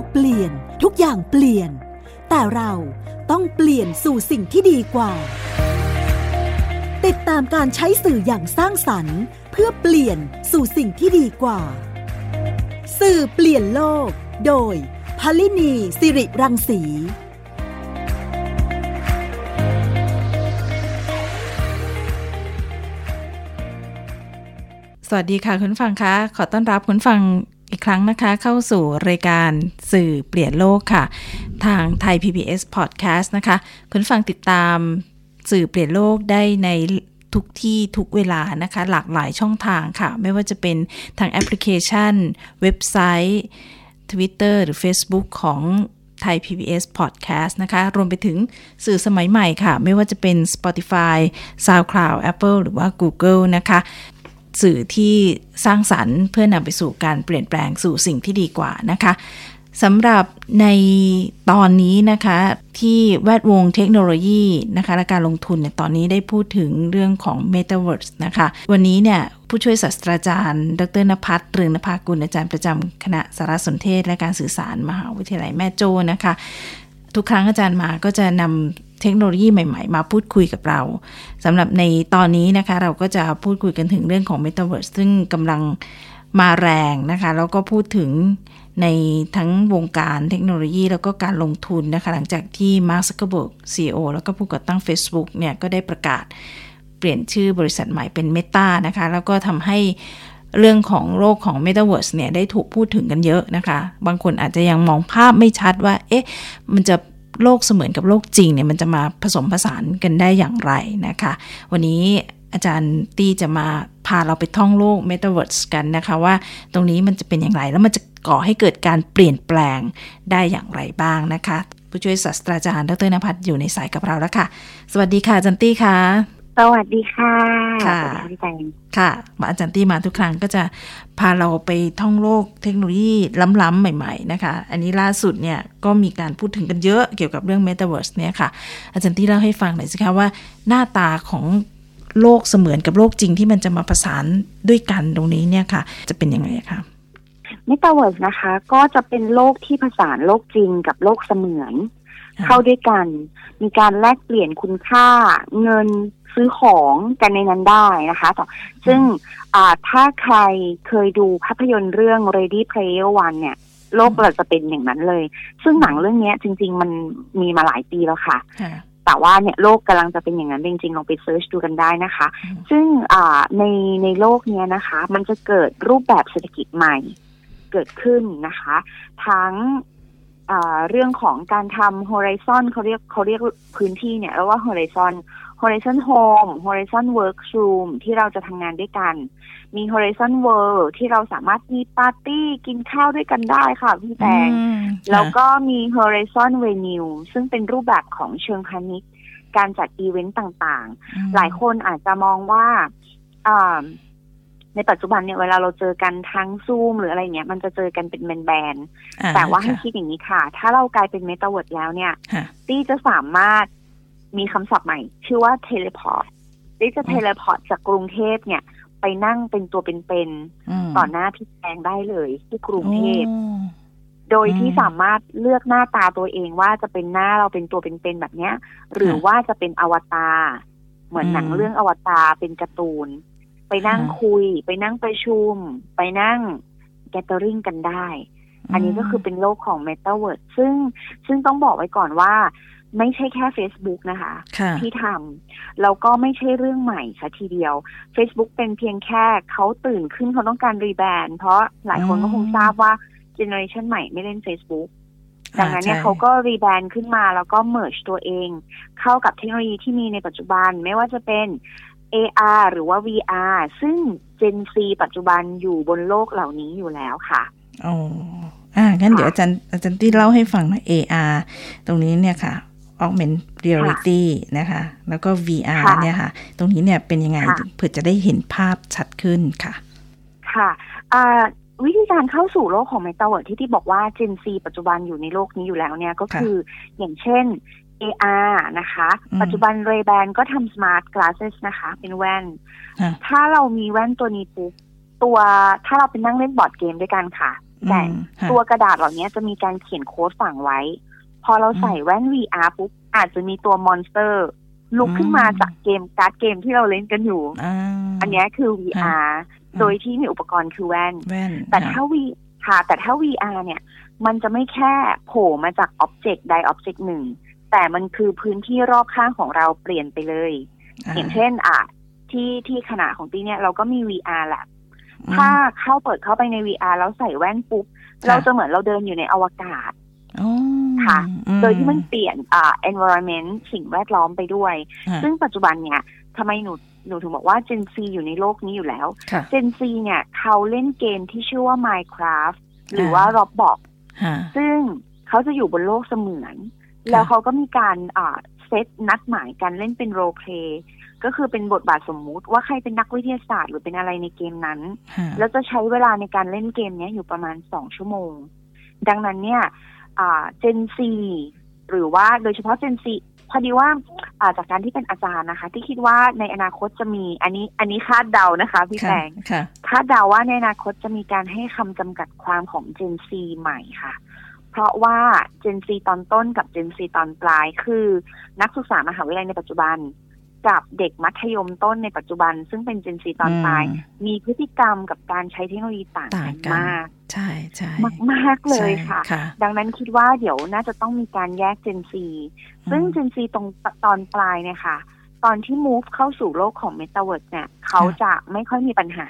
กเปลี่ยน ทุกอย่างเปลี่ยน แต่เราต้องเปลี่ยนสู่สิ่งที่ดีกว่า ติดตามการใช้สื่ออย่างสร้างสรรค์ เพื่อเปลี่ยนสู่สิ่งที่ดีกว่า สื่อเปลี่ยนโลก โดยพลินีสิริรังสีสวัสดีค่ะคุณฟังคะ ขอต้อนรับคุณฟัง อีกครั้งนะคะเข้าสู่รายการสื่อเปลี่ยนโลกค่ะ ทางไทย PBS Podcast นะคะคุณฟังติดตามสื่อเปลี่ยนโลกได้ในทุกที่ทุกเวลานะคะ หลากหลายช่องทางค่ะ ไม่ว่าจะเป็นทางแอปพลิเคชัน เว็บไซต์ Twitter หรือ Facebook ของไทย PBS Podcast นะคะ รวมไปถึงสื่อสมัยใหม่ค่ะ ไม่ว่าจะเป็น Spotify SoundCloud Apple หรือว่า Google นะคะ สื่อที่สร้างสรรค์ เพื่อนำไปสู่การเปลี่ยนแปลงสู่สิ่งที่ดีกว่านะคะสำหรับในตอนนี้นะคะที่แวดวงเทคโนโลยีนะคะและการลงทุนเนี่ยตอนนี้ได้พูดถึงเรื่องของ Metaverse นะคะ วันนี้เนี่ยผู้ช่วยศาสตราจารย์ ดรนภัสเรืองนภากุลอาจารย์ประจำคณะสารสนเทศและการสื่อสารมหาวิทยาลัยแม่โจ้นะคะ ทุกครั้งอาจารย์มาก็จะนำ เทคโนโลยีใหม่ๆ มาพูดคุยกับเราสำหรับในตอนนี้นะคะ เราก็จะพูดคุยกันถึงเรื่องของ Metaverse ซึ่งกำลังมาแรงนะคะ แล้วก็พูดถึงในทั้งวงการเทคโนโลยี แล้วก็การลงทุนนะคะ หลังจากที่มาร์คซักเกอร์เบิร์ก CEO แล้วก็ผู้ก่อตั้ง Facebook เนี่ยก็ได้ประกาศเปลี่ยนชื่อบริษัทใหม่เป็น Meta นะคะ แล้วก็ทำให้เรื่องของโลกของ Metaverse เนี่ยได้ถูกพูดถึงกันเยอะนะคะ บางคนอาจจะยังมองภาพไม่ชัดว่า เอ๊ะ มันจะ โลกเสมือนกับโลกจริงเนี่ยมันจะมาผสมผสานกันได้อย่างไรนะคะ วันนี้อาจารย์ตี้จะมาพาเราไปท่องโลก Metaverse กันนะคะว่าตรงนี้มันจะเป็นอย่างไร แล้วมันจะก่อให้เกิดการเปลี่ยนแปลงได้อย่างไรบ้างนะคะ ผู้ช่วยศาสตราจารย์ดรนภัทรอยู่ในสายกับเราแล้วค่ะ สวัสดีค่ะอาจารย์ตี้ค่ะ สวัสดีค่ะค่ะค่ะ มาอาจารย์ตี้มาทุกครั้งก็จะพาเราไปท่องโลกเทคโนโลยีล้ำๆใหม่ๆนะคะ อันนี้ล่าสุดเนี่ยก็มีการพูดถึงกันเยอะเกี่ยวกับเรื่อง Metaverse เนี่ยค่ะ อาจารย์ตี้เล่าให้ฟังหน่อยสิคะว่าหน้าตาของโลกเสมือนกับโลกจริงที่มันจะมาประสานด้วยกันตรงนี้เนี่ยค่ะ จะเป็นยังไงคะ Metaverse นะคะ ก็จะเป็นโลกที่ผสานโลกจริงกับโลกเสมือน เข้าด้วยกัน มีการแลกเปลี่ยนคุณค่าเงินซื้อของกันในนั้นได้นะคะซึ่งถ้าใครเคยดูภาพยนตร์เรื่อง Ready Player One เนี่ยโลกเราจะเป็นอย่างนั้นเลย ซึ่งหนังเรื่องนี้จริง ๆ มันมีมาหลายปีแล้วค่ะ แต่ว่าเนี่ยโลกกำลังจะเป็นอย่างนั้นจริงๆลองไปเซิร์ชดูกันได้นะคะ ซึ่งในในโลกนี้นะคะ มันจะเกิดรูปแบบเศรษฐกิจใหม่เกิดขึ้นนะคะ ทั้ง เรื่องของการทำ Horizon เขาเรียกเขาเรียกพื้นที่เนี่ยแล้วว่า Horizon Horizon Home Horizon Workroom ที่เราจะทำงานด้วยกัน มี Horizon World ที่เราสามารถมีปาร์ตี้กินข้าวด้วยกันได้ค่ะพี่แตงแล้วก็มี Horizon Venue ซึ่งเป็นรูปแบบของเชิงพาณิชย์ การจัดอีเวนต์ต่างๆ หลายคนอาจจะมองว่า ในปัจจุบันเนี่ยเวลาเราเจอกันทั้งซูมหรืออะไรเงี้ยมันจะเจอกันเป็นแบนๆแต่ว่าให้คิดอย่างนี้ค่ะ ถ้าเรากลายเป็นเมตาเวิร์ดแล้วเนี่ยตี้จะสามารถมีคำศัพท์ใหม่ ชื่อว่า teleport ตี้จะ teleport จากกรุงเทพเนี่ย ไปนั่งเป็นตัวเป็นๆต่อหน้าพี่แดงได้เลยที่กรุงเทพโดยที่สามารถเลือกหน้าตาตัวเองว่าจะเป็นหน้าเราเป็นตัวเป็นๆแบบเนี้ย หรือว่าจะเป็นอวตารเหมือนหนังเรื่องอวตารเป็นการ์ตูน ไปนั่งคุย ไปนั่งประชุม ไปนั่ง gathering กันได้ อันนี้ก็คือเป็นโลกของ Metaverse ซึ่งซึ่งต้องบอกไว้ก่อนว่า ไม่ใช่แค่ Facebook นะคะคะ ที่ทำแล้วก็ไม่ใช่เรื่องใหม่ซะทีเดียว Facebook เป็นเพียงแค่เขาตื่นขึ้นเขาต้องการ rebrand เพราะหลายคนก็คงทราบว่า generation ใหม่ไม่เล่น Facebook ดังนั้นเนี่ยเขาก็ rebrand ขึ้นมาแล้วก็ merge ตัวเอง เข้ากับเทคโนโลยีที่มีในปัจจุบันไม่ว่าจะเป็น AR หรือว่า VR ซึ่ง Gen Z ปัจจุบันอยู่บนโลกเหล่านี้อยู่แล้วค่ะอ๋ออ่างั้นเดี๋ยวอาจารย์อาจารย์ที่เล่าให้ฟังหน่อย AR ตรงนี้เนี่ยค่ะ augment reality นะคะ แล้วก็ VR เนี่ยค่ะ ตรงนี้เนี่ยเป็นยังไงเพื่อจะได้เห็นภาพชัดขึ้นค่ะ ค่ะวิธีการเข้าสู่โลกของ Metaverse ที่ที่บอกว่า Gen Z ปัจจุบันอยู่ในโลกนี้อยู่แล้วเนี่ยก็คืออย่างเช่น AR นะคะ ปัจจุบัน Ray Ban ก็ทำ Smart Glasses นะคะ เป็นแว่น ถ้าเรามีแว่นตัวนี้ปุ๊บตัวถ้าเราไปนั่งเล่นบอร์ดเกมด้วยกันค่ะแต่ตัวกระดาษเหล่านี้จะมีการเขียนโค้ดฝังไว้ พอเราใส่แว่น VR ปุ๊บอาจจะมีตัว monster ลุกขึ้นมาจากเกมการ์ดเกมที่เราเล่นกันอยู่อันนี้คือ VR โดยที่มีอุปกรณ์คือแว่น แต่ถ้า V ค่ะ แต่ถ้า VR เนี่ย มันจะไม่แค่โผล่มาจากอ็อบเจกต์ใดอ็อบเจกต์หนึ่ง แต่มันคือพื้นที่รอบข้างของเราเปลี่ยนไปเลย อย่างเช่น อะที่ที่ขนาดของตีเนี่ยเราก็มี VR แหละถ้าเข้าเปิดเข้าไปใน VR แล้วใส่แว่นปุ๊บ เราจะเหมือนเราเดินอยู่ในอวกาศค่ะ โดยที่มันเปลี่ยนอ่า environment สิ่งแวดล้อมไปด้วย ซึ่งปัจจุบันเนี่ยทำไมหนูหนูถึงบอกว่า Gen Z อยู่ในโลกนี้อยู่แล้ว Gen Z เนี่ย เขาเล่นเกมที่ชื่อว่า Minecraft หรือว่า Roblox ซึ่งเขาจะอยู่บนโลกเสมือน แล้วเขาก็มีการอ่าเซตนัดหมายกันเล่นเป็นโรเพลย์ก็คือเป็นบทบาทสมมุติว่าใครเป็นนักวิทยาศาสตร์หรือเป็นอะไรในเกมนั้น แล้วจะใช้เวลาในการเล่นเกมนี้อยู่ประมาณสองชั่วโมง ดังนั้นเนี่ยเจนซีหรือว่าโดยเฉพาะเจนซีพอดีว่าจากการที่เป็นอาจารย์นะคะ ที่คิดว่าในอนาคตจะมี อันนี้อันนี้คาดเดานะคะ พี่แปงคาดเดาว่าในอนาคตจะมีการให้คำจำกัดความของเจนซีใหม่ค่ะ เพราะว่าเจนซีตอนต้นกับเจนซีตอนปลาย คือ นักศึกษามหาวิทยาลัยในปัจจุบัน กับเด็กมัธยมต้นในปัจจุบัน ซึ่งเป็นเจนซีตอนปลาย มีพฤติกรรมกับการใช้เทคโนโลยีต่างกันมาก ใช่ใช่มากมากเลยค่ะ ดังนั้นคิดว่าเดี๋ยวน่าจะต้องมีการแยก Gen Z ซึ่ง Gen Z ตรงตอนปลายเนี่ยค่ะ ตอนที่ move เข้าสู่โลกของเมตาเวิร์ดเนี่ย เขาจะไม่ค่อยมีปัญหา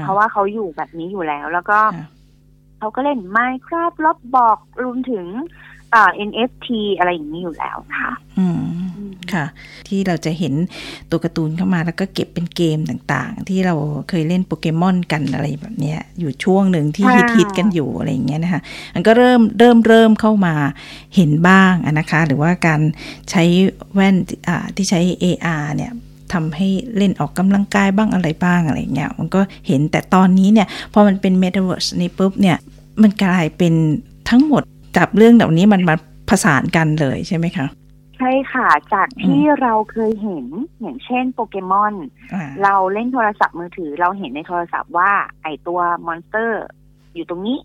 เพราะว่าเขาอยู่แบบนี้อยู่แล้วแล้วก็ เขาก็เล่น Minecraft Roblox รวมถึงอ่า NFT อะไรอย่างนี้อยู่แล้วค่ะ อืมค่ะ ที่เราจะเห็นตัวการ์ตูนเข้ามาแล้วก็เก็บเป็นเกมต่างๆ ที่เราเคยเล่นโปเกมอนกันอะไรแบบเนี้ย อยู่ช่วงหนึ่งที่ฮิตๆกันอยู่อะไรอย่างเงี้ยนะคะ มันก็เริ่มเริ่มเริ่มเข้ามาเห็นบ้างนะคะ หรือว่าการใช้แว่นอ่าที่ใช้ AR เนี่ยทำให้เล่นออกกำลังกายบ้างอะไรบ้างอะไรเงี้ย มันก็เห็นแต่ตอนนี้เนี่ย พอมันเป็น Metaverse นี่ปุ๊บเนี่ย มันกลายเป็นทั้งหมดจับเรื่องเหล่านี้มันมาผสานกันเลยใช่ไหมคะใช่ค่ะ จากที่เราเคยเห็นอย่างเช่นโปเกมอนเราเล่นโทรศัพท์มือถือ เราเห็นในโทรศัพท์ว่าไอตัว monster อยู่ตรงนี้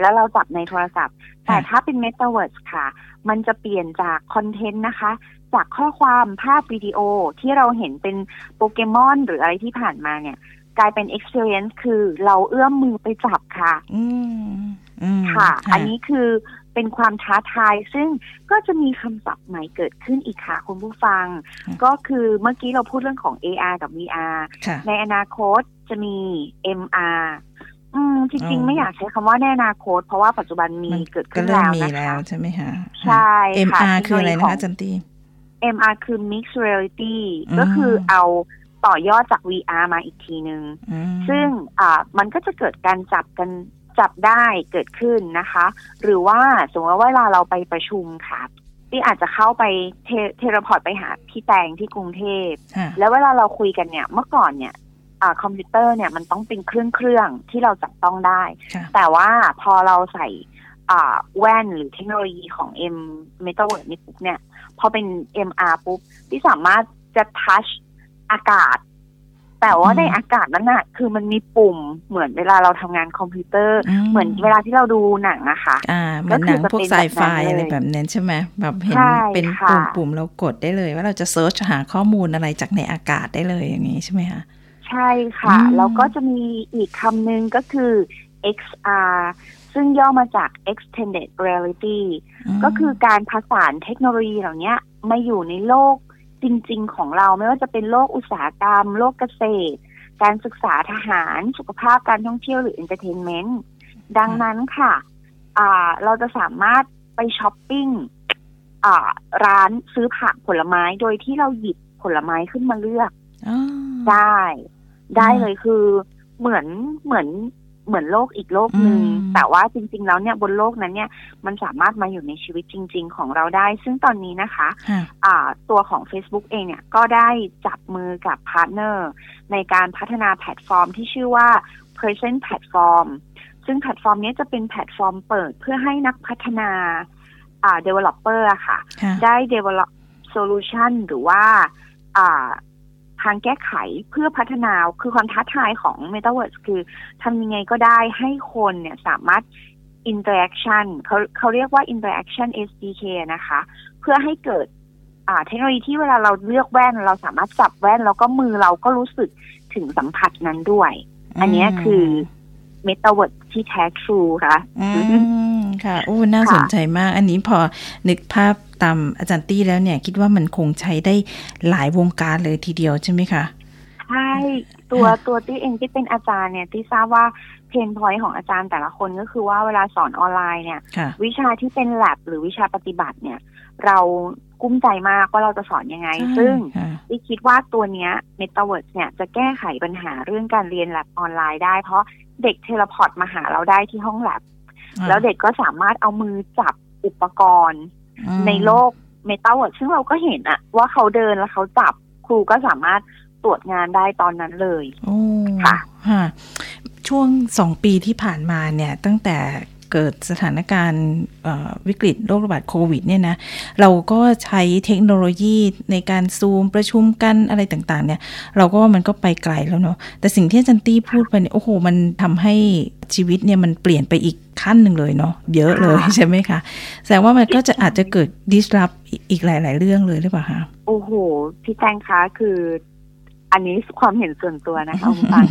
แล้วเราจับในโทรศัพท์ แต่ถ้าเป็นเมตาเวิร์สค่ะ มันจะเปลี่ยนจาก content นะคะ จากข้อความภาพวิดีโอที่เราเห็นเป็นโปเกมอนหรืออะไรที่ผ่านมาเนี่ย กลายเป็น experience คือเราเอื้อมมือไปจับค่ะ ค่ะ อันนี้คือเป็นความท้าทาย ซึ่งก็จะมีคำศัพท์ใหม่เกิดขึ้นอีกค่ะคุณผู้ฟัง ก็คือเมื่อกี้เราพูดเรื่องของ AR กับ VR ในอนาคตจะมี MR อืมจริงๆ ไม่อยากใช้คำว่าในอนาคต เพราะว่าปัจจุบันมีเกิดขึ้นแล้วนะคะใช่ไหมคะใช่ค่ะ MR คืออะไรนะคะจันตี MR คือ Mixed Reality ก็คือเอาต่อยอดจาก VR มาอีกทีนึง ซึ่งอ่ามันก็จะเกิดการจับกัน จับได้เกิดขึ้นนะคะ หรือว่าสมมติว่าเวลาเราไปประชุมค่ะที่อาจจะเข้าไปเท teleport ไปหาพี่แตงที่กรุงเทพ แล้วเวลาเราคุยกันเนี่ยเมื่อก่อนเนี่ยคอมพิวเตอร์เนี่ยมันต้องเป็นเครื่องเครื่องที่เราจับต้องได้ แต่ว่าพอเราใส่แว่นหรือเทคโนโลยีของ M m e t a เวิร์ดนี่ปุ๊บเนี่ย พอเป็น MR ปุ๊บที่สามารถจะ touch อากาศ แต่ว่าในอากาศนั้นน่ะคือมันมีปุ่มเหมือนเวลาเราทำงานคอมพิวเตอร์ เหมือนเวลาที่เราดูหนังอะค่ะอ่าเหมือนหนังพวกไซไฟอะไรแบบนั้นใช่ไหมแบบเห็นเป็นปุ่มปุ่มเรากดได้เลย ว่าเราจะ search หาข้อมูลอะไรจากในอากาศได้เลยอย่างนี้ใช่ไหมคะใช่ค่ะ แล้วก็จะมีอีกคำหนึ่งก็คือ XR ซึ่งย่อมาจาก extended reality ก็คือการผสานเทคโนโลยีเหล่านี้มาอยู่ในโลก จริง ๆ ของเราไม่ว่าจะเป็นโลกอุตสาหกรรม โลกเกษตร การศึกษาทหาร สุขภาพการท่องเที่ยวหรือ entertainment ดังนั้นค่ะอ่าเราจะสามารถไปช้อปปิ้งอ่าร้านซื้อผักผลไม้โดยที่เราหยิบผลไม้ขึ้นมาเลือกได้ ได้เลยคือเหมือนเหมือน เหมือนโลกอีกโลกหนึ่งแต่ว่าจริง ๆ แล้วเนี่ยบนโลกนั้นเนี่ยมันสามารถมาอยู่ในชีวิตจริง ๆ ของเราได้ ซึ่งตอนนี้นะคะตัวของ Facebook เองเนี่ยก็ได้จับมือกับ partner ในการพัฒนาแพลตฟอร์มที่ชื่อว่า Presence Platform ซึ่งแพลตฟอร์มนี้จะเป็นแพลตฟอร์มเปิดเพื่อให้นักพัฒนาอ่า developer อะค่ะ ได้ develop solution หรือว่าอ่า ทางแก้ไขเพื่อพัฒนาคือความท้าทายของ Metaverse คือทำยังไงก็ได้ให้คนเนี่ยสามารถ interaction เขาเขาเรียกว่า interaction SDK นะคะ เพื่อให้เกิดเทคโนโลยีที่เวลาเราเลือกแว่น เราสามารถจับแว่น แล้วก็มือเราก็รู้สึกถึงสัมผัสนั้นด้วย อันนี้คือ เมตาเวิร์ดที่แท้ true ค่ะอืมค่ะโอ้น่าสนใจมาก อันนี้พอนึกภาพตามอาจารย์ตี้แล้วเนี่ย คิดว่ามันคงใช้ได้หลายวงการเลยทีเดียวใช่ไหมคะใช่ตัวตัวตี้เองที่เป็นอาจารย์เนี่ยที่ทราบว่า pain point ของอาจารย์แต่ละคนก็คือว่าเวลาสอนออนไลน์เนี่ย วิชาที่เป็นแลบหรือวิชาปฏิบัติเนี่ย เรากลุ้มใจมากว่าเราจะสอนยังไง ซึ่งที่คิดว่าตัวเนี้ย Metaverse เนี่ยจะแก้ไขปัญหาเรื่องการเรียนแลบออนไลน์ได้ เพราะเด็ก teleport มาหาเราได้ที่ห้องแลบแล้วเด็กก็สามารถเอามือจับอุปกรณ์ ในโลกเมตาเวิร์ดซึ่งเราก็เห็นอะว่าเขาเดินแล้วเขาจับครูก็สามารถตรวจงานได้ตอนนั้นเลยค่ะช่วงสองปีที่ผ่านมาเนี่ย ตั้งแต่ เกิดสถานการณ์วิกฤตโรคระบาดโควิดเนี่ยนะเราก็ใช้เทคโนโลยีในการซูมประชุมกันอะไรต่างๆ เนี่ยเราก็ว่ามันก็ไปไกลแล้วเนาะแต่สิ่งที่จารย์ตี้พูดไปเนี่ยโอ้โห มันทำให้ชีวิตเนี่ยมันเปลี่ยนไปอีกขั้นหนึ่งเลยเนาะเยอะเลยใช่ไหมคะแสดงว่ามันก็จะอาจจะเกิด disrupt อีกหลาย ๆ เรื่องเลยหรือเปล่าคะโอ้โหพี่แจงคะคืออันนี้ความเห็นส่วนตัวนะคะคุณฟัง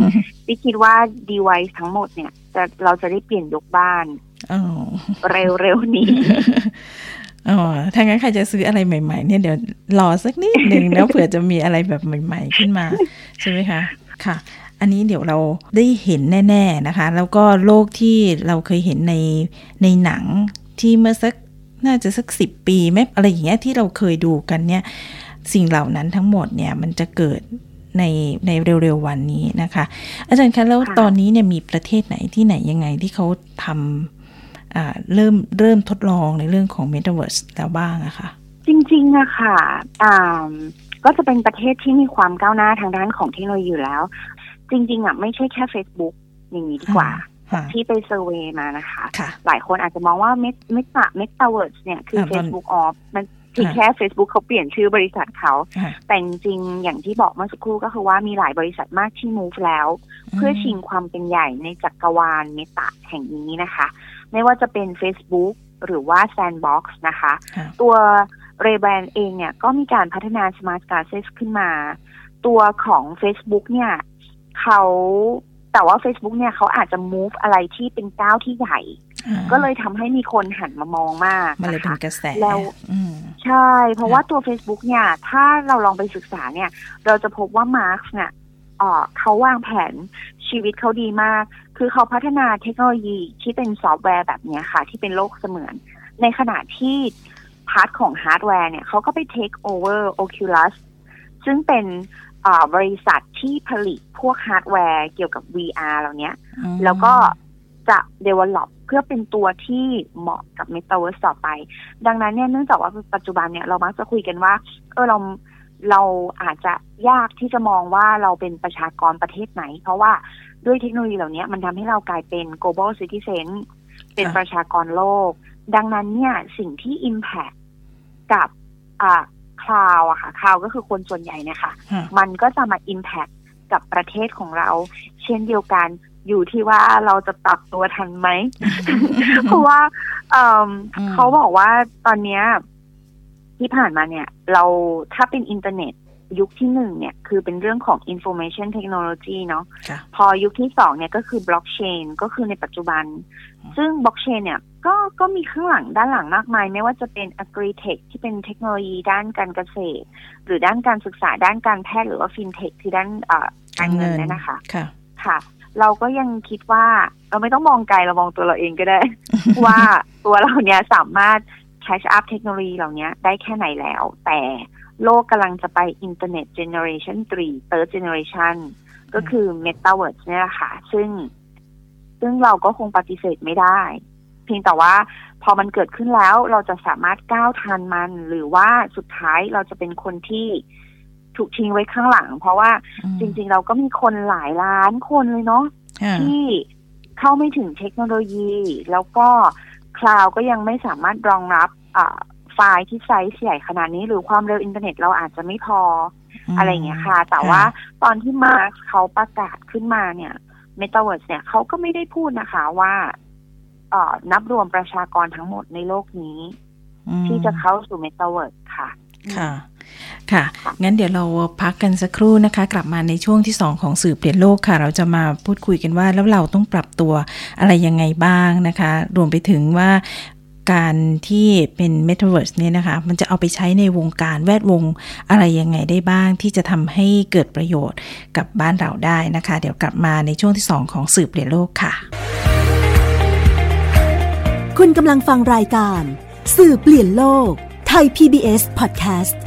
พี่คิดว่าดีไวทั้งหมดเนี่ยจะเราจะได้เปลี่ยนยกบ้าน เร็วๆนี้อ๋อถ้างั้นใครจะซื้ออะไรใหม่ ๆ เนี่ยเดี๋ยวรอสักนิดหนึ่งแล้วเผื่อจะมีอะไรแบบใหม่ ๆ ขึ้นมา ใช่ไหมคะ ค่ะ อันนี้เดี๋ยวเราได้เห็นแน่ ๆนะคะ แล้วก็โลกที่เราเคยเห็นในในหนังที่เมื่อสักน่าจะสักสิบปีแม้อะไรอย่างเงี้ยที่เราเคยดูกันเนี่ย สิ่งเหล่านั้นทั้งหมดเนี่ยมันจะเกิดในในเร็วๆวันนี้นะคะ อาจารย์คะแล้วตอนนี้เนี่ยมีประเทศไหนที่ไหนยังไงที่เขาทำ เริ่มเริ่มทดลองในเรื่องของ Metaverse แล้วบ้างอะคะจริงๆอะค่ะก็จะเป็นประเทศที่มีความก้าวหน้าทางด้านของเทคโนโลยีอยู่แล้ว จริง ๆอะไม่ใช่แค่ Facebook อย่างนี้ดีกว่าที่ไป survey มานะคะหลายคนอาจจะมองว่าเมต Meta Metaverse เนี่ยคือ Facebook ออฟมันพียงแค่ Facebook เขาเปลี่ยนชื่อบริษัทเขา แต่จริงๆอย่างที่บอกเมื่อสักครู่ก็คือว่ามีหลายบริษัทมากที่ move แล้ว เพื่อชิงความเป็นใหญ่ในจักรวาล Meta แห่งนี้นะคะ ไม่ว่าจะเป็น Facebook หรือว่า Sandbox นะคะ ตัว r a y b a n เองเนี่ยก็มีการพัฒนา Smart Glasses ขึ้นมา ตัวของ Facebook เนี่ยเขาแต่ว่า Facebook เนี่ยเขาอาจจะ move อะไรที่เป็นก้าวที่ใหญ่ ก็เลยทำให้มีคนหันมามองมากมันเลยเป็นกระแสแล้วใช่ เพราะว่าตัว Facebook เนี่ย ถ้าเราลองไปศึกษาเนี่ย เราจะพบว่ามาร์กเนี่ย เขาวางแผนชีวิตเขาดีมาก คือเขาพัฒนาเทคโนโลยีที่เป็นซอฟต์แวร์แบบนี้ค่ะ ที่เป็นโลกเสมือน ในขณะที่ part ของฮาร์ดแวร์เนี่ยเขาก็ไป take over Oculus ซึ่งเป็นบริษัทที่ผลิตพวกฮาร์ดแวร์เกี่ยวกับ VR เหล่านี้แล้วก็จะ develop เพื่อเป็นตัวที่เหมาะกับ Metaverse ต่อไป ดังนั้นเนี่ยเนื่องจากว่าปัจจุบันเนี่ยเรามักจะคุยกันว่า เออเรา เราอาจจะยากที่จะมองว่าเราเป็นประชากรประเทศไหน เพราะว่าด้วยเทคโนโลยีเหล่านี้มันทำให้เรากลายเป็น global citizen เป็นประชากรโลก ดังนั้นเนี่ยสิ่งที่ impact กับอ่า crowd อะค่ะ crowd ก็คือคนส่วนใหญ่เนี่ยค่ะมันก็จะมา impact กับประเทศของเรา เช่นเดียวกันอยู่ที่ว่าเราจะปรับตัวทันไหม เพราะว่าเเขาบอกว่าตอนเนี้ย ที่ผ่านมาเนี่ย เราถ้าเป็นอินเทอร์เน็ตยุคที่หนึ่งเนี่ย คือเป็นเรื่องของ information technology เนาะพอยุคที่สองเนี่ยก็คือบล็อกเชนก็คือในปัจจุบัน ซึ่งบล็อกเชนเนี่ยก็ก็มีข้างหลังด้านหลังมากมาย ไม่ว่าจะเป็น agri-tech ที่เป็นเทคโนโลยีด้านการเกษตร หรือด้านการศึกษาด้านการแพทย์หรือว่าฟินเทคคือด้านการเงินนะคะค่ะเราก็ยังคิดว่าเราไม่ต้องมองไกลเรามองตัวเราเองก็ได้ ว่าตัวเราเนี้ยสามารถ ใช้อัพเทคโนโลยีเหล่านี้ได้แค่ไหนแล้ว แต่โลกกำลังจะไปอินเทอร์เน็ต generation 3 third generation ก็คือ Metaverse เนี่ยค่ะ ซึ่ง ซึ่งเราก็คงปฏิเสธไม่ได้ เพียงแต่ว่าพอมันเกิดขึ้นแล้วเราจะสามารถก้าวทันมัน หรือว่าสุดท้ายเราจะเป็นคนที่ถูกทิ้งไว้ข้างหลัง เพราะว่าจริง ๆ เราก็มีคนหลายล้านคนเลยเนาะที่เข้าไม่ถึงเทคโนโลยี แล้วก็ คลาวก็ยังไม่สามารถรองรับไฟล์ที่ไซส์ใหญ่ขนาดนี้ หรือความเร็วอินเทอร์เน็ตเราอาจจะไม่พออะไรเงี้ยค่ะ แต่ว่าตอนที่มาร์กเขาประกาศขึ้นมาเนี่ยเมตาเวิร์สเนี่ยเขาก็ไม่ได้พูดนะคะว่าเอ่อนับรวมประชากรทั้งหมดในโลกนี้ ที่จะเข้าสู่เมตาเวิร์สค่ะ ค่ะ ค่ะ งั้นเดี๋ยวเราพักกันสักครู่นะคะ กลับมาในช่วงที่ 2 ของสื่อเปลี่ยนโลกค่ะ เราจะมาพูดคุยกันว่าแล้วเราต้องปรับตัวอะไรยังไงบ้างนะคะ รวมไปถึงว่าการที่เป็น Metaverse เนี่ยนะคะ มันจะเอาไปใช้ในวงการแวดวงอะไรยังไงได้บ้าง ที่จะทำให้เกิดประโยชน์กับบ้านเราได้นะคะ เดี๋ยวกลับมาในช่วงที่ 2 ของสืบเปลี่ยนโลกค่ะ คุณกำลังฟังรายการ สื่อเปลี่ยนโลก ไทย PBS Podcast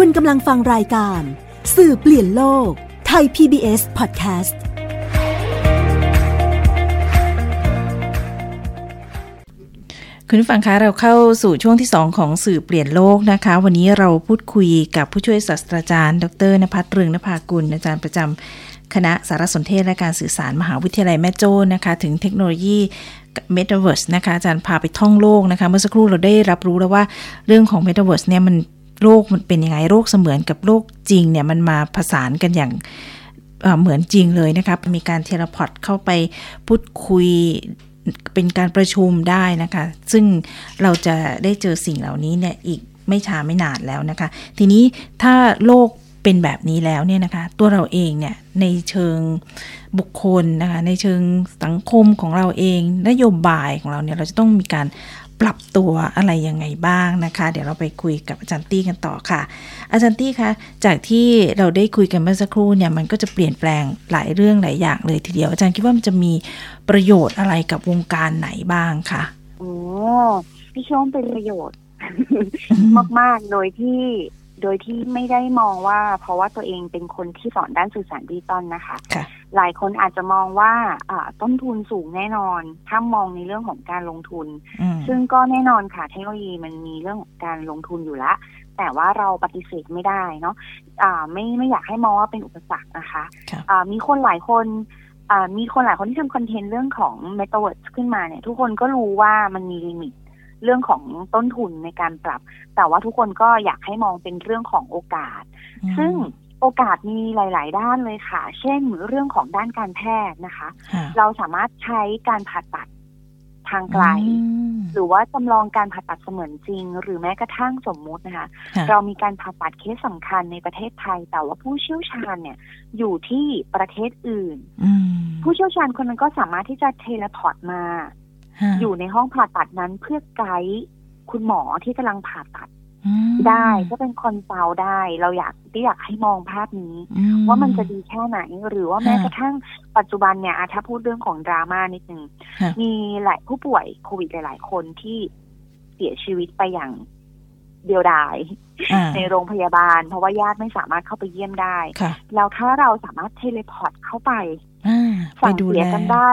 คุณกำลังฟังรายการ สื่อเปลี่ยนโลก ไทย PBS Podcast คุณฟังคะเราเข้าสู่ช่วงที่ 2 ของสื่อเปลี่ยนโลกนะคะ วันนี้เราพูดคุยกับผู้ช่วยศาสตราจารย์ ดรนภัสเรืองนภากุลอาจารย์ประจำคณะสารสนเทศและการสื่อสารมหาวิทยาลัยแม่โจ้นะคะ ถึงเทคโนโลยี Metaverse นะคะอาจารย์พาไปท่องโลกนะคะ เมื่อสักครู่เราได้รับรู้แล้วว่าเรื่องของ Metaverse เนี่ยมัน โลกมันเป็นยังไงโลกเสมือนกับโลกจริงเนี่ยมันมาผสานกันอย่างเหมือนจริงเลยนะคะมีการ teleport เข้าไปพูดคุยเป็นการประชุมได้นะคะ ซึ่งเราจะได้เจอสิ่งเหล่านี้เนี่ยอีกไม่ช้าไม่นานแล้วนะคะ ทีนี้ถ้าโลกเป็นแบบนี้แล้วเนี่ยนะคะ ตัวเราเองเนี่ยในเชิงบุคคลนะคะในเชิงสังคมของเราเองนโยบายของเราเนี่ยเราจะต้องมีการ ปรับตัวอะไรยังไงบ้างนะคะ เดี๋ยวเราไปคุยกับอาจารย์ตี้กันต่อค่ะ อาจารย์ตี้คะจากที่เราได้คุยกันเมื่อสักครู่เนี่ยมันก็จะเปลี่ยนแปลงหลายเรื่องหลายอย่างเลยทีเดียวอาจารย์คิดว่ามันจะมีประโยชน์อะไรกับวงการไหนบ้างคะโอ้พี่ชมเป็นประโยชน์ มาก ๆ โดยที่ โดยที่ไม่ได้มองว่า เพราะว่าตัวเองเป็นคนที่สอนด้านสื่อสารดิจิตอลนะคะค่ะหลายคนอาจจะมองว่าอ่าต้นทุนสูงแน่นอน ถ้ามองในเรื่องของการลงทุนอืมซึ่งก็แน่นอนค่ะเทคโนโลยีมันมีเรื่องของการลงทุนอยู่แล้วแต่ว่าเราปฏิเสธไม่ได้เนาะอ่าไม่ไม่อยากให้มองว่าเป็นอุปสรรคนะคะครับอ่ามีคนหลายคนอ่ามีคนหลายคนที่ทำคอนเทนต์เรื่องของ m e t a เวิร์ขึ้นมาเนี่ย ทุกคนก็รู้ว่ามันมี limit เรื่องของต้นทุนในการปรับ แต่ว่าทุกคนก็อยากให้มองเป็นเรื่องของโอกาส ซึ่งโอกาสมีหลาย ๆ ด้านเลยค่ะ เช่นเรื่องของด้านการแพทย์นะคะค่ะเราสามารถใช้การผ่าตัดทางไกลอืมหรือว่าจำลองการผ่าตัดเสมือนจริง หรือแม้กระทั่งสมมุตินะคะค่ะเรามีการผ่าตัดเคสสำคัญในประเทศไทย แต่ว่าผู้เชี่ยวชาญเนี่ย อยู่ที่ประเทศอื่นอืมผู้เชี่ยวชาญคนนั้นก็สามารถที่จะ teleport มาค่ะ อยู่ในห้องผ่าตัดนั้นเพื่อไกด์คุณหมอที่กำลังผ่าตัดอืมได้ก็เป็น consult ได้ เราอยากที่อยากให้มองภาพนี้อืว่ามันจะดีแค่ไหน หรือว่าค่ะแม้กระทั่งปัจจุบันเนี่ยอะถ้าพูดเรื่องของดราม่านิดนึงค่ะมีหลายผู้ป่วยโควิดหลาย ๆ คนที่เสียชีวิตไปอย่างเดียวดายอ่าในโรงพยาบาล เพราะว่าญาติไม่สามารถเข้าไปเยี่ยมได้ค่ะแล้วถ้าเราสามารถ teleport เข้าไปอ่าไปสั่งเสีแลยกันได้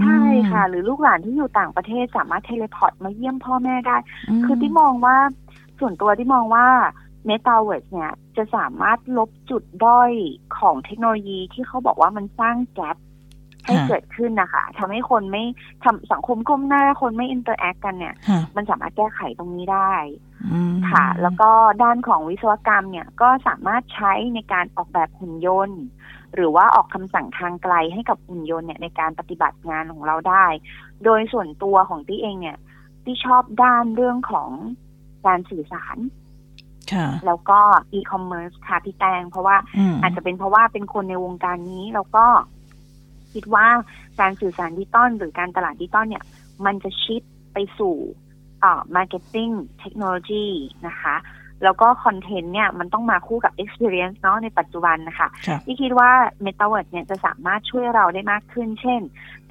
ใช่ค่ะ หรือลูกหลานที่อยู่ต่างประเทศสามารถ teleport มาเยี่ยมพ่อแม่ได้ คือที่มองว่าส่วนตัวที่มองว่าเมตาเวิร์สเนี่ยจะสามารถลบจุดด้อยของเทคโนโลยีที่เขาบอกว่ามันสร้าง gapให้เกิดขึ้นนะคะทำให้คนไม่ทำสังคมก้มหน้าคนไม่ interact กันเนี่ย มันสามารถแก้ไขตรงนี้ได้ค่ะ แล้วก็ด้านของวิศวกรรมเนี่ยก็สามารถใช้ในการออกแบบหุ่นยนต์ หรือว่าออกคำสั่งทางไกลให้กับหุ่นยนต์เนี่ยในการปฏิบัติงานของเราได้ โดยส่วนตัวของที่เองเนี่ยที่ชอบด้านเรื่องของการสื่อสารแล้วก็อีคอมเมิร์ซค่ะพี่แตง เพราะว่าอาจจะเป็นเพราะว่าเป็นคนในวงการนี้ แล้วก็คิดว่าการสื่อสารดิจิตอลหรือการตลาดดิจิตอลเนี่ย มันจะ shift ไปสู่อ่า marketing technology นะคะ แล้วก็คอนเทนต์เนี่ยมันต้องมาคู่กับ experience เนาะในปัจจุบันนะคะที่คิดว่า m e t a v e r s e เนี่ยจะสามารถช่วยเราได้มากขึ้น เช่น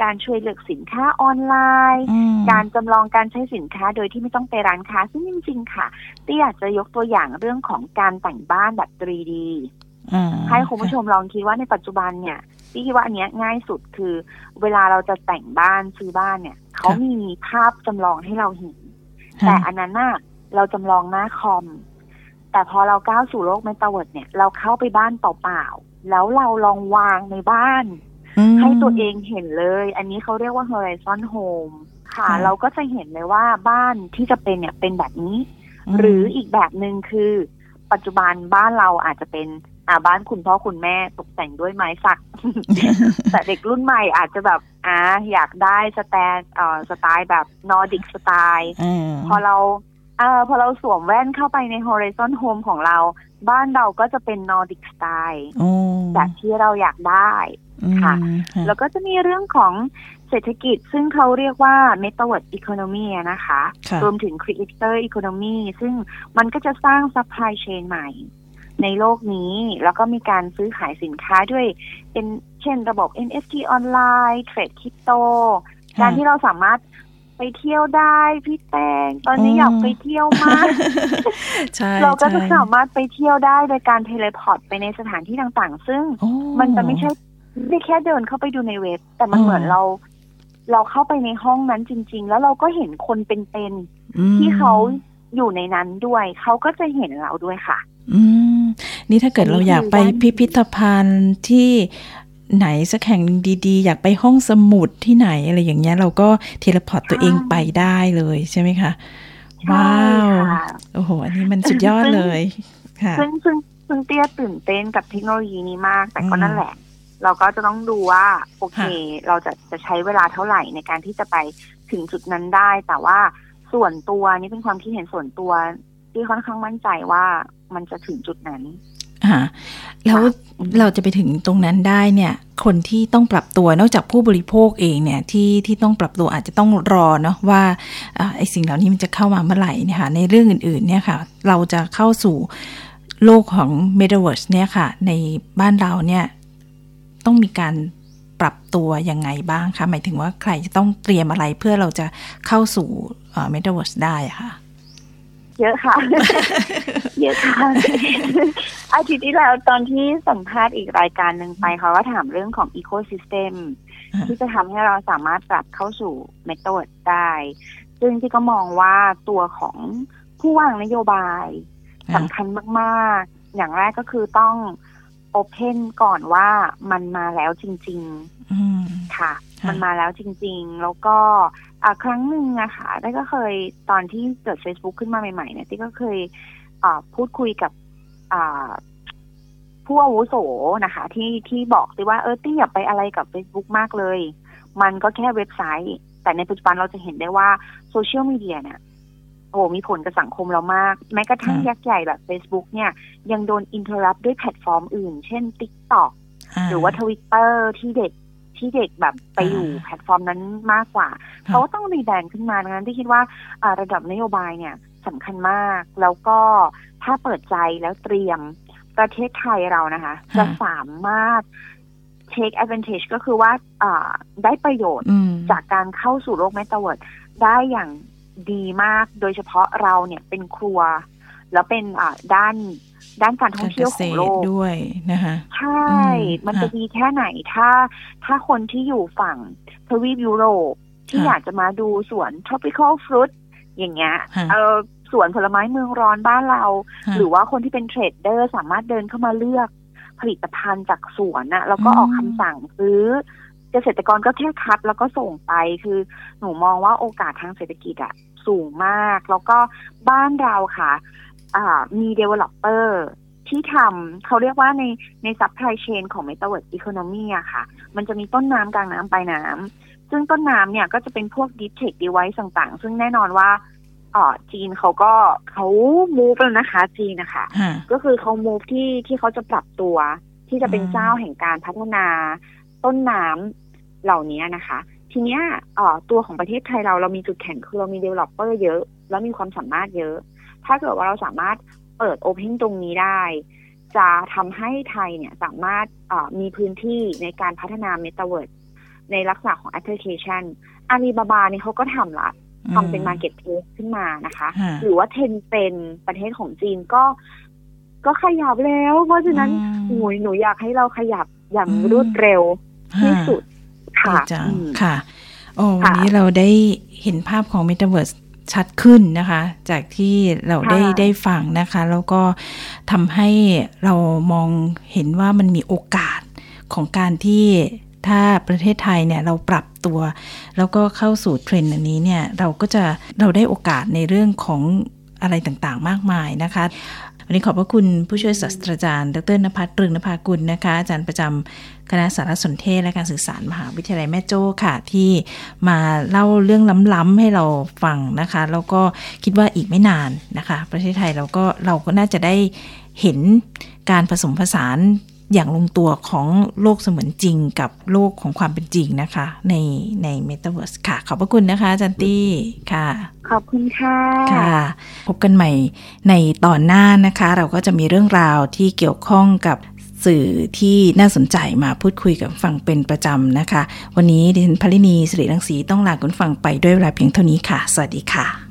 การช่วยเลือกสินค้าออนไลน์ การจำลองการใช้สินค้าโดยที่ไม่ต้องไปร้านค้า ซึ่งจริงๆค่ะที่อยากจะยกตัวอย่างเรื่องของการแต่งบ้านแบบ 3D ให้คุณผู้ชมลองคิดว่าในปัจจุบันเนี่ยพี่คิดว่าอันนี้ง่ายสุดคือเวลาเราจะแต่งบ้านซื้อบ้านเนี่ย เขามีภาพจำลองให้เราเห็น แต่อันนั้นน่ะเราจำลองหน้าคอม แต่พอเราก้าวสู่โลกเมตาเวิร์สเนี่ยเราเข้าไปบ้านเปล่าๆแล้วเราลองวางในบ้าน ให้ตัวเองเห็นเลย อันนี้เขาเรียกว่า horizon home ค่ะ เราก็จะเห็นเลยว่าบ้านที่จะเป็นเนี่ยเป็นแบบนี้ หรืออีกแบบหนึ่งคือ ปัจจุบันบ้านเราอาจจะเป็นอ่าบ้านคุณพ่อคุณแม่ตกแต่งด้วยไม้สัก แต่เด็กรุ่นใหม่อาจจะแบบอ่าอยากได้สแตนเอ่อสไตล์แบบ Nordic style พอเราเออพอเราสวมแว่นเข้าไปใน Horizon Home ของเรา บ้านเราก็จะเป็น Nordic style แบบที่เราอยากได้ค่ะ แล้วก็จะมีเรื่องของเศรษฐกิจซึ่งเขาเรียกว่า Metaverse Economy นะคะ รวมถึง Creator Economy ซึ่งมันก็จะสร้าง supply chain ใหม่ ในโลกนี้ แล้วก็มีการซื้อขายสินค้าด้วยเป็นเช่นระบบ NFT ออนไลน์ เทรดคริปโต การที่เราสามารถ ไปเที่ยวได้พี่แตงตอนนี้อยากไปเที่ยวมากเราก็จะสามารถไปเที่ยวได้โดยการ teleport ไปในสถานที่ต่างๆ ซึ่งมันจะไม่ใช่ไม่แค่เดินเข้าไปดูในเว็บ แต่มันเหมือนเรา เราเข้าไปในห้องนั้นจริง ๆ แล้วเราก็เห็นคนเป็นๆที่เขาอยู่ในนั้นด้วย เขาก็จะเห็นเราด้วยค่ะ อืม นี่ถ้าเกิดเราอยากไปพิพิธภัณฑ์ที่ ไหนสักแห่งดีๆ อยากไปห้องสมุดที่ไหนอะไรอย่างเงี้ย เราก็ teleport ตัวเองไปได้เลยใช่ไหมคะ ว้าว โอ้โห อันนี้มันสุดยอดเลย ค่ะซึ่งซึ่งซึ่งเตี้ยตื่นเต้นกับเทคโนโลยีนี้มาก แต่ก็นั่นแหละ เราก็จะต้องดูว่า โอเค เราจะจะใช้เวลาเท่าไหร่ในการที่จะไปถึงจุดนั้นได้ แต่ว่าส่วนตัวนี่เป็นความคิดเห็นส่วนตัวที่ค่อนข้างมั่นใจว่ามันจะถึงจุดนั้น อ่าแล้วเราจะไปถึงตรงนั้นได้เนี่ย คนที่ต้องปรับตัวนอกจากผู้บริโภคเองเนี่ยที่ที่ต้องปรับตัวอาจจะต้องรอเนาะว่าไอ้สิ่งเหล่านี้มันจะเข้ามาเมื่อไหร่เนี่ยค่ะในเรื่องอื่นๆเนี่ยค่ะ เราจะเข้าสู่โลกของ Metaverse เนี่ยค่ะ ในบ้านเราเนี่ยต้องมีการปรับตัวยังไงบ้างคะหมายถึงว่าใครจะต้องเตรียมอะไรเพื่อเราจะเข้าสู่ Metaverse ได้ค่ะ เยอะค่ะ เยอะค่ะ อาทิตย์ที่แล้วตอนที่สัมภาษณ์อีกรายการหนึ่งไปเขาก็ถามเรื่องของอีโคซิสเต็มที่จะทำให้เราสามารถปรับเข้าสู่เมทอดได้ ซึ่งที่ก็มองว่าตัวของผู้วางนโยบายสำคัญมากๆ อย่างแรกก็คือต้องโอเพนก่อนว่ามันมาแล้วจริง ๆ ค่ะ มันมาแล้วจริง ๆ แล้วก็ครั้งหนึ่งอะค่ะได้ก็เคยตอนที่เกิด Facebook ขึ้นมาใหม่ๆเนี่ยที่ก็เคย พูดคุยกับผู้อาวุโสนะคะ ที่ที่บอกตี้ว่าเออตี้อย่าไปอะไรกับ Facebook มากเลย มันก็แค่เว็บไซต์ แต่ในปัจจุบันเราจะเห็นได้ว่าโซเชียลมีเดียเนี่ยโอ้มีผลกับสังคมเรามาก แม้กระทั่งยักษ์ใหญ่แบบ Facebook เนี่ย ยังโดน interrupt ด้วยแพลตฟอร์มอื่น เช่น TikTok หรือว่าทวิตเตอร์ที่เด็กที่เด็กแบบไปอยู่แพลตฟอร์มนั้นมากกว่า เขาต้อง rebrand ขึ้นมาดังนั้นที่คิดว่าระดับนโยบายเนี่ย สำคัญมาก แล้วก็ถ้าเปิดใจแล้วเตรียมประเทศไทยเรานะคะ จะสามารถ take advantage ก็คือว่าได้ประโยชน์จากการเข้าสู่โลกเมตาเวิร์ดได้อย่างดีมาก โดยเฉพาะเราเนี่ยเป็นครัว แล้วเป็นด้านด้านการท่องเที่ยวของโลกด้วยนะคะใช่ มันจะดีแค่ไหนถ้าถ้าคนที่อยู่ฝั่งทวีปยุโรปที่อยากจะมาดูสวน tropical fruit อย่างเงี้ยเออสวนผลไม้เมืองร้อนบ้านเรา หรือว่าคนที่เป็น trader สามารถเดินเข้ามาเลือกผลิตภัณฑ์จากสวนนะแล้วก็ออกคำสั่งซื้อเกษตรกรก็แค่คัดแล้วก็ส่งไปคือหนูมองว่าโอกาสทางเศรษฐกิจอะสูงมาก แล้วก็บ้านเราค่ะมี developer ที่ทำเขาเรียกว่าในใน supply chain ของ Metaverse Economy อะค่ะ มันจะมีต้นน้ำกลางน้ำปลายน้ำซึ่งต้นน้ำเนี่ยก็จะเป็นพวก Deep Tech Device ต่างๆ ซึ่งแน่นอนว่า อ๋อจีนเขาก็เขา move แล้วนะคะ จีนนะคะก็คือเขา move ที่ที่เขาจะปรับตัว ที่จะเป็นเจ้าแห่งการพัฒนาต้นน้ำเหล่านี้นะคะ ทีเนี้ยอ๋อตัวของประเทศไทยเราเรามีจุดแข็งคือเรามี developer เยอะ แล้วมีความสามารถเยอะ ถ้าเกิดว่าเราสามารถเปิด open ตรงนี้ได้ จะทำให้ไทยเนี่ยสามารถมีพื้นที่ในการพัฒนาเมตาเวิร์ดในลักษณะของแอปพลิเคชันอาลีบาบาเนี่ยเขาก็ทำละ ทำเป็น marketplace ขึ้นมานะคะ หรือว่า Tencent ประเทศของจีนก็ ก็ขยับแล้ว เพราะฉะนั้นหนูหนูอยากให้เราขยับอย่างรวดเร็วที่สุดค่ะค่ะ โอ้วันนี้เราได้เห็นภาพของ m e t a เวิร์สชัดขึ้นนะคะ จากที่เราได้ได้ฟังนะคะ แล้วก็ทำให้เรามองเห็นว่ามันมีโอกาสของการที่ ถ้าประเทศไทยเนี่ยเราปรับตัว แล้วก็เข้าสู่เทรนด์อันนี้เนี่ยเราก็จะเราได้โอกาสในเรื่องของอะไรต่างๆ มากมายนะคะวันนี้ขอบพระคุณผู้ช่วยศาสตราจารย์ ดรนภัสเรืองนภากุลนะคะ อาจารย์ประจำคณะสารสนเทศและการสื่อสารมหาวิทยาลัยแม่โจ้ค่ะ ที่มาเล่าเรื่องล้ำๆให้เราฟังนะคะ แล้วก็คิดว่าอีกไม่นานนะคะ ประเทศไทยเราก็เราก็น่าจะได้เห็น การผสมผสานอย่างลงตัวของโลกเสมือนจริงกับโลกของความเป็นจริงนะคะ ในในเมตาเวิร์สค่ะ ขอบพระคุณนะคะจันตี้ค่ะ ขอบคุณค่ะค่ะ พบกันใหม่ในตอนหน้านะคะ เราก็จะมีเรื่องราวที่เกี่ยวข้องกับสื่อที่น่าสนใจมาพูดคุยกับฟังเป็นประจำนะคะ วันนี้ดิฉันพลินีสิริรังสีต้องลาคุณฟังไปด้วยเวลาเพียงเท่านี้ค่ะ สวัสดีค่ะ